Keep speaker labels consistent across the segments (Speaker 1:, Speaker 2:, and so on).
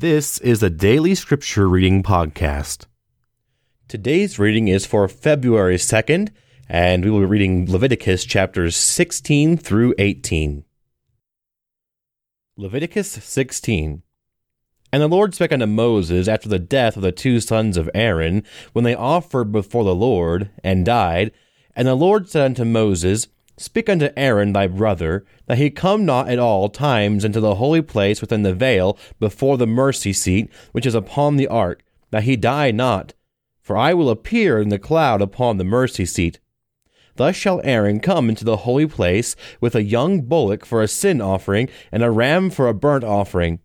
Speaker 1: This is a daily scripture reading podcast. Today's reading is for February 2nd, and we will be reading Leviticus chapters 16 through 18. Leviticus 16. And the Lord spake unto Moses after the death of the two sons of Aaron, when they offered before the Lord, and died. And the Lord said unto Moses, Speak unto Aaron thy brother, that he come not at all times into the holy place within the veil before the mercy seat which is upon the ark, that he die not. For I will appear in the cloud upon the mercy seat. Thus shall Aaron come into the holy place with a young bullock for a sin offering, and a ram for a burnt offering.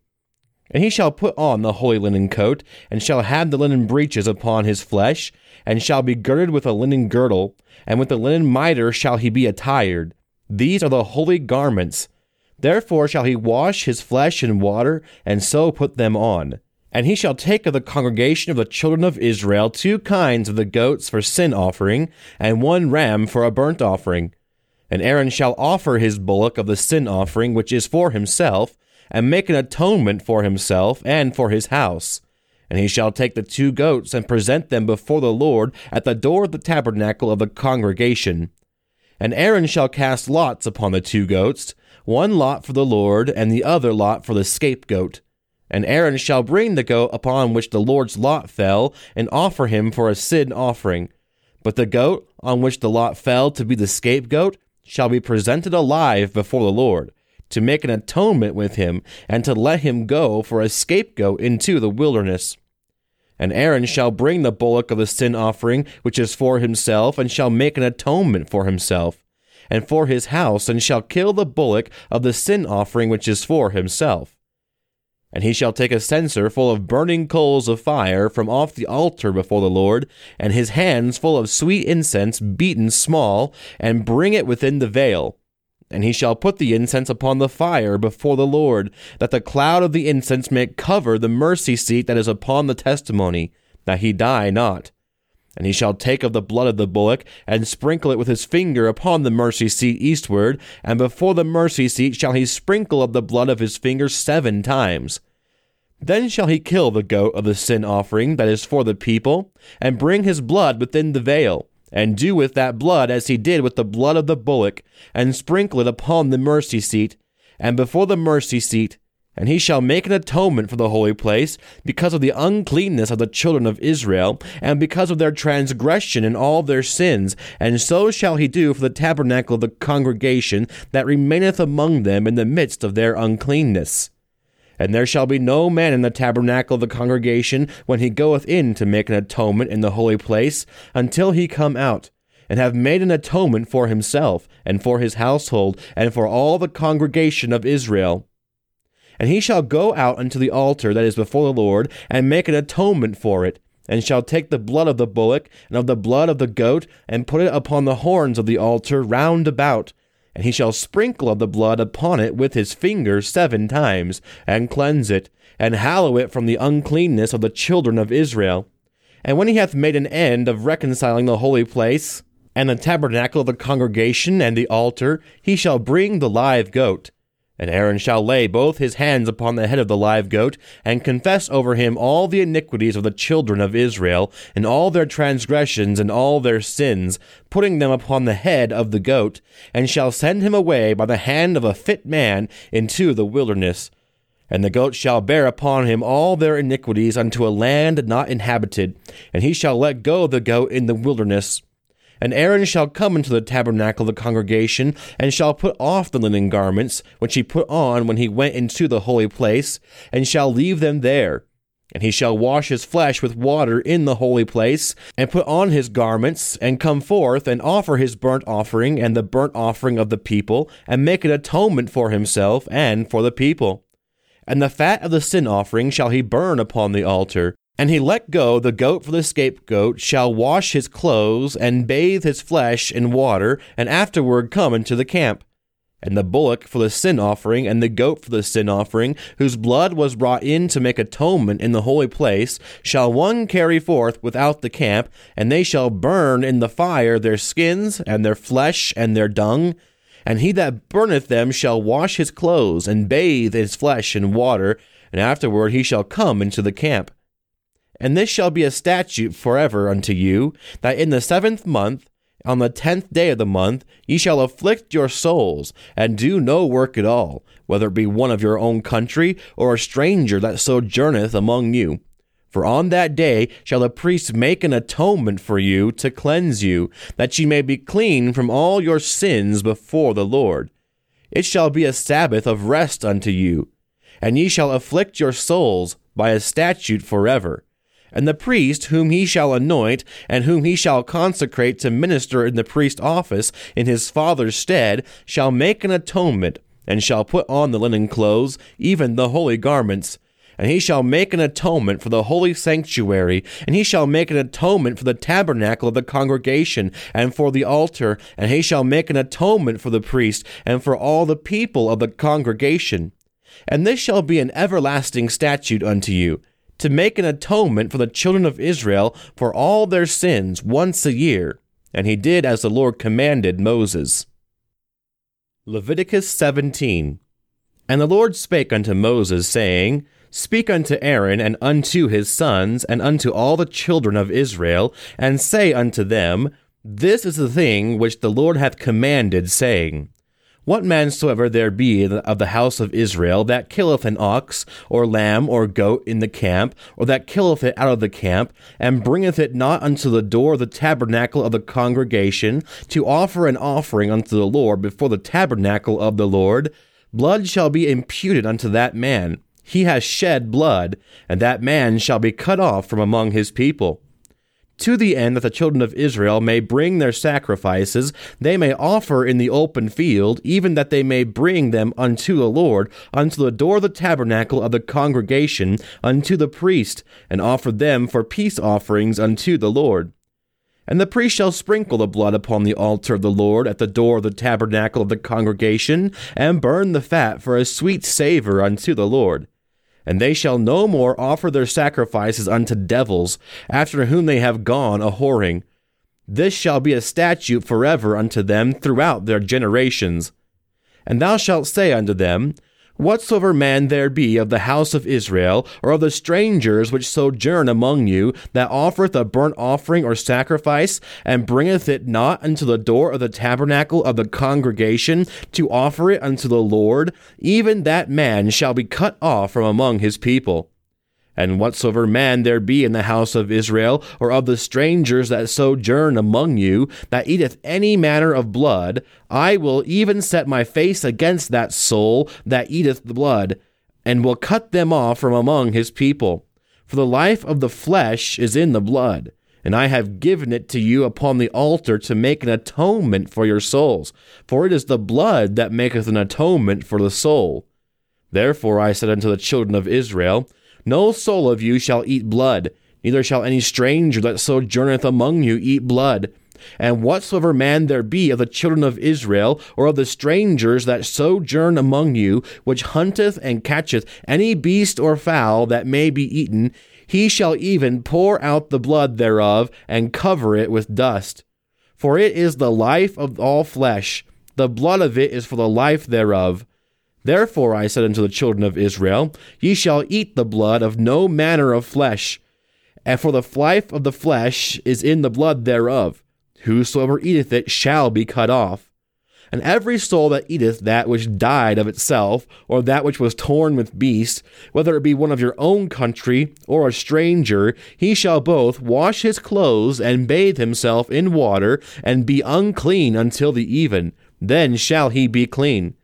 Speaker 1: And he shall put on the holy linen coat, and shall have the linen breeches upon his flesh, and shall be girded with a linen girdle, and with a linen mitre shall he be attired. These are the holy garments. Therefore shall he wash his flesh in water, and so put them on. And he shall take of the congregation of the children of Israel two kinds of the goats for sin offering, and one ram for a burnt offering. And Aaron shall offer his bullock of the sin offering, which is for himself, and make an atonement for himself and for his house. And he shall take the two goats and present them before the Lord at the door of the tabernacle of the congregation. And Aaron shall cast lots upon the two goats, one lot for the Lord, and the other lot for the scapegoat. And Aaron shall bring the goat upon which the Lord's lot fell, and offer him for a sin offering. But the goat on which the lot fell to be the scapegoat shall be presented alive before the Lord to make an atonement with him, and to let him go for a scapegoat into the wilderness. And Aaron shall bring the bullock of the sin offering, which is for himself, and shall make an atonement for himself, and for his house, and shall kill the bullock of the sin offering, which is for himself. And he shall take a censer full of burning coals of fire from off the altar before the Lord, and his hands full of sweet incense beaten small, and bring it within the veil and he shall put the incense upon the fire before the Lord, that the cloud of the incense may cover the mercy seat that is upon the testimony, that he die not. And he shall take of the blood of the bullock, and sprinkle it with his finger upon the mercy seat eastward, and before the mercy seat shall he sprinkle of the blood of his finger seven times. Then shall he kill the goat of the sin offering that is for the people, and bring his blood within the veil and do with that blood as he did with the blood of the bullock, and sprinkle it upon the mercy seat, and before the mercy seat, and he shall make an atonement for the holy place, because of the uncleanness of the children of Israel, and because of their transgression and all their sins. And so shall he do for the tabernacle of the congregation that remaineth among them in the midst of their uncleanness. And there shall be no man in the tabernacle of the congregation when he goeth in to make an atonement in the holy place, until he come out, and have made an atonement for himself, and for his household, and for all the congregation of Israel. And he shall go out unto the altar that is before the Lord, and make an atonement for it, and shall take the blood of the bullock, and of the blood of the goat, and put it upon the horns of the altar round about, and he shall sprinkle of the blood upon it with his finger seven times, and cleanse it, and hallow it from the uncleanness of the children of Israel. And when he hath made an end of reconciling the holy place, and the tabernacle of the congregation, and the altar, he shall bring the live goat, and Aaron shall lay both his hands upon the head of the live goat, and confess over him all the iniquities of the children of Israel, and all their transgressions and all their sins, putting them upon the head of the goat, and shall send him away by the hand of a fit man into the wilderness. And the goat shall bear upon him all their iniquities unto a land not inhabited, and he shall let go the goat in the wilderness. And Aaron shall come into the tabernacle of the congregation, and shall put off the linen garments, which he put on when he went into the holy place, and shall leave them there. And he shall wash his flesh with water in the holy place, and put on his garments, and come forth, and offer his burnt offering and the burnt offering of the people, and make an atonement for himself and for the people. And the fat of the sin offering shall he burn upon the altar, and he let go the goat for the scapegoat, shall wash his clothes, and bathe his flesh in water, and afterward come into the camp. And the bullock for the sin offering, and the goat for the sin offering, whose blood was brought in to make atonement in the holy place, shall one carry forth without the camp, and they shall burn in the fire their skins, and their flesh, and their dung. And he that burneth them shall wash his clothes, and bathe his flesh in water, and afterward he shall come into the camp. And this shall be a statute forever unto you, that in the seventh month, on the tenth day of the month, ye shall afflict your souls, and do no work at all, whether it be one of your own country, or a stranger that sojourneth among you. For on that day shall the priest make an atonement for you to cleanse you, that ye may be clean from all your sins before the Lord. It shall be a Sabbath of rest unto you, and ye shall afflict your souls by a statute forever. And the priest whom he shall anoint, and whom he shall consecrate to minister in the priest office in his father's stead, shall make an atonement, and shall put on the linen clothes, even the holy garments and he shall make an atonement for the holy sanctuary, and he shall make an atonement for the tabernacle of the congregation, and for the altar, and he shall make an atonement for the priest, and for all the people of the congregation. And this shall be an everlasting statute unto you, to make an atonement for the children of Israel for all their sins once a year. And he did as the Lord commanded Moses. Leviticus 17 And the Lord spake unto Moses, saying, Speak unto Aaron and unto his sons and unto all the children of Israel, and say unto them, This is the thing which the Lord hath commanded, saying, What man soever there be of the house of Israel that killeth an ox, or lamb, or goat in the camp, or that killeth it out of the camp, and bringeth it not unto the door of the tabernacle of the congregation, to offer an offering unto the Lord before the tabernacle of the Lord, blood shall be imputed unto that man he has shed blood, and that man shall be cut off from among his people. To the end that the children of Israel may bring their sacrifices, they may offer in the open field, even that they may bring them unto the Lord, unto the door of the tabernacle of the congregation, unto the priest, and offer them for peace offerings unto the Lord. And the priest shall sprinkle the blood upon the altar of the Lord at the door of the tabernacle of the congregation, and burn the fat for a sweet savor unto the Lord and they shall no more offer their sacrifices unto devils, after whom they have gone a whoring. This shall be a statute forever unto them throughout their generations. And thou shalt say unto them, Whatsoever man there be of the house of Israel, or of the strangers which sojourn among you, that offereth a burnt offering or sacrifice, and bringeth it not unto the door of the tabernacle of the congregation, to offer it unto the Lord, even that man shall be cut off from among his people. And whatsoever man there be in the house of Israel, or of the strangers that sojourn among you, that eateth any manner of blood, I will even set my face against that soul that eateth the blood, and will cut them off from among his people. For the life of the flesh is in the blood, and I have given it to you upon the altar to make an atonement for your souls. For it is the blood that maketh an atonement for the soul. Therefore I said unto the children of Israel, no soul of you shall eat blood, neither shall any stranger that sojourneth among you eat blood. And whatsoever man there be of the children of Israel, or of the strangers that sojourn among you, which hunteth and catcheth any beast or fowl that may be eaten, he shall even pour out the blood thereof, and cover it with dust. For it is the life of all flesh, the blood of it is for the life thereof. Therefore I said unto the children of Israel, Ye shall eat the blood of no manner of flesh, and for the life of the flesh is in the blood thereof. Whosoever eateth it shall be cut off. And every soul that eateth that which died of itself, or that which was torn with beasts, whether it be one of your own country or a stranger, he shall both wash his clothes and bathe himself in water, and be unclean until the even. Then shall he be clean.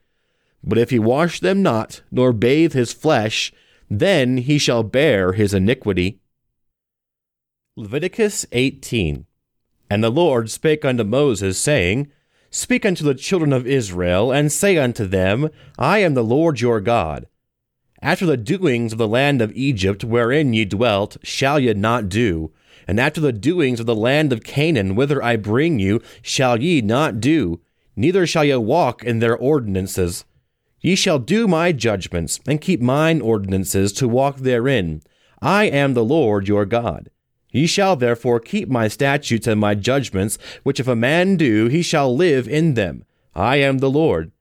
Speaker 1: But if he wash them not, nor bathe his flesh, then he shall bear his iniquity. Leviticus 18 And the Lord spake unto Moses, saying, Speak unto the children of Israel, and say unto them, I am the Lord your God. After the doings of the land of Egypt, wherein ye dwelt, shall ye not do, and after the doings of the land of Canaan, whither I bring you, shall ye not do, neither shall ye walk in their ordinances. Ye shall do my judgments, and keep mine ordinances to walk therein. I am the Lord your God. Ye shall therefore keep my statutes and my judgments, which if a man do, he shall live in them. I am the Lord.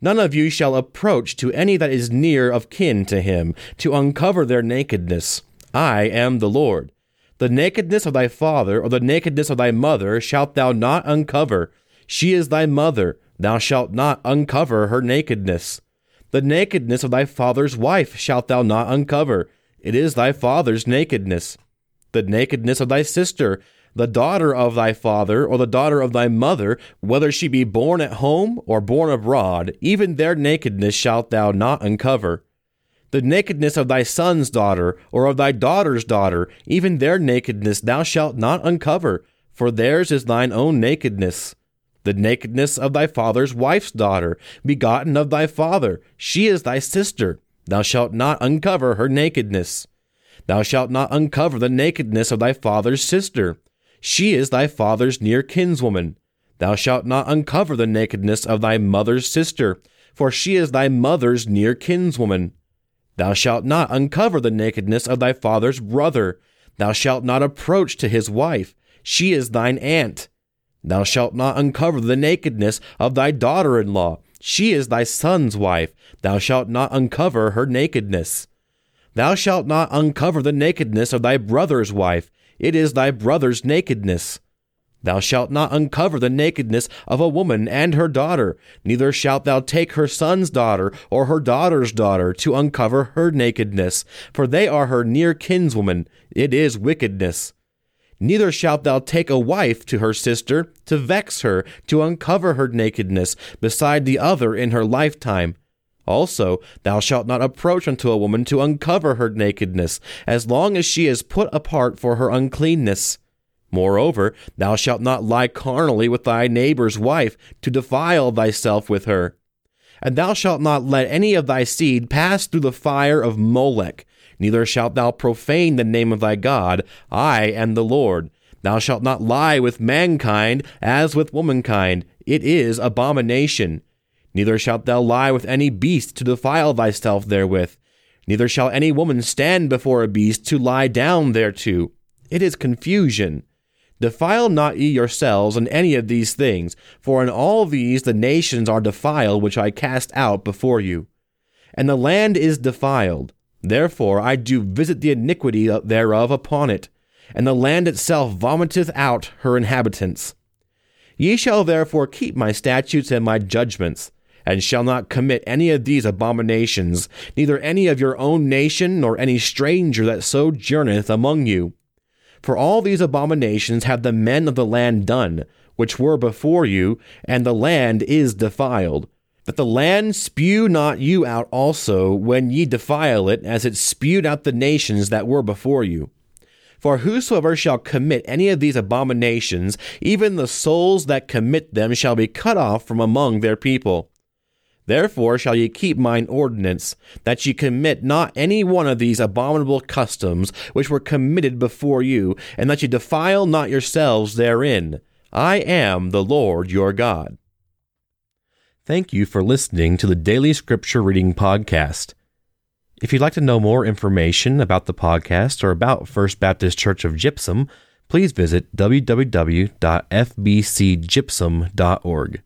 Speaker 1: None of you shall approach to any that is near of kin to him, to uncover their nakedness. I am the Lord. The nakedness of thy father or the nakedness of thy mother shalt thou not uncover. She is thy mother. Thou shalt not uncover her nakedness. The nakedness of thy father's wife shalt thou not uncover. It is thy father's nakedness. The nakedness of thy sister the daughter of thy father or the daughter of thy mother, whether she be born at home or born abroad, even their nakedness shalt thou not uncover. The nakedness of thy son's daughter or of thy daughter's daughter, even their nakedness thou shalt not uncover, for theirs is thine own nakedness. The nakedness of thy father's wife's daughter, begotten of thy father, she is thy sister. Thou shalt not uncover her nakedness. Thou shalt not uncover the nakedness of thy father's sister. She is thy father's near kinswoman. Thou shalt not uncover the nakedness of thy mother's sister, for she is thy mother's near kinswoman. Thou shalt not uncover the nakedness of thy father's brother. Thou shalt not approach to his wife. She is thine aunt. Thou shalt not uncover the nakedness of thy daughter in law. She is thy son's wife. Thou shalt not uncover her nakedness. Thou shalt not uncover the nakedness of thy brother's wife. It is thy brother's nakedness. Thou shalt not uncover the nakedness of a woman and her daughter, neither shalt thou take her son's daughter or her daughter's daughter to uncover her nakedness, for they are her near kinswoman. It is wickedness. Neither shalt thou take a wife to her sister, to vex her, to uncover her nakedness, beside the other in her lifetime. Also, thou shalt not approach unto a woman to uncover her nakedness, as long as she is put apart for her uncleanness. Moreover, thou shalt not lie carnally with thy neighbor's wife, to defile thyself with her. And thou shalt not let any of thy seed pass through the fire of Molech, neither shalt thou profane the name of thy God. I am the Lord. Thou shalt not lie with mankind as with womankind. It is abomination. Neither shalt thou lie with any beast to defile thyself therewith. Neither shall any woman stand before a beast to lie down thereto. It is confusion. Defile not ye yourselves in any of these things, for in all these the nations are defiled which I cast out before you. And the land is defiled. Therefore I do visit the iniquity thereof upon it, and the land itself vomiteth out her inhabitants. Ye shall therefore keep my statutes and my judgments, and shall not commit any of these abominations, neither any of your own nation, nor any stranger that sojourneth among you. For all these abominations have the men of the land done, which were before you, and the land is defiled. That the land spew not you out also when ye defile it, as it spewed out the nations that were before you. For whosoever shall commit any of these abominations, even the souls that commit them shall be cut off from among their people. Therefore shall ye keep mine ordinance, that ye commit not any one of these abominable customs which were committed before you, and that ye defile not yourselves therein. I am the Lord your God. Thank you for listening to the Daily Scripture Reading Podcast. If you'd like to know more information about the podcast or about First Baptist Church of Gypsum, please visit www.fbcgypsum.org.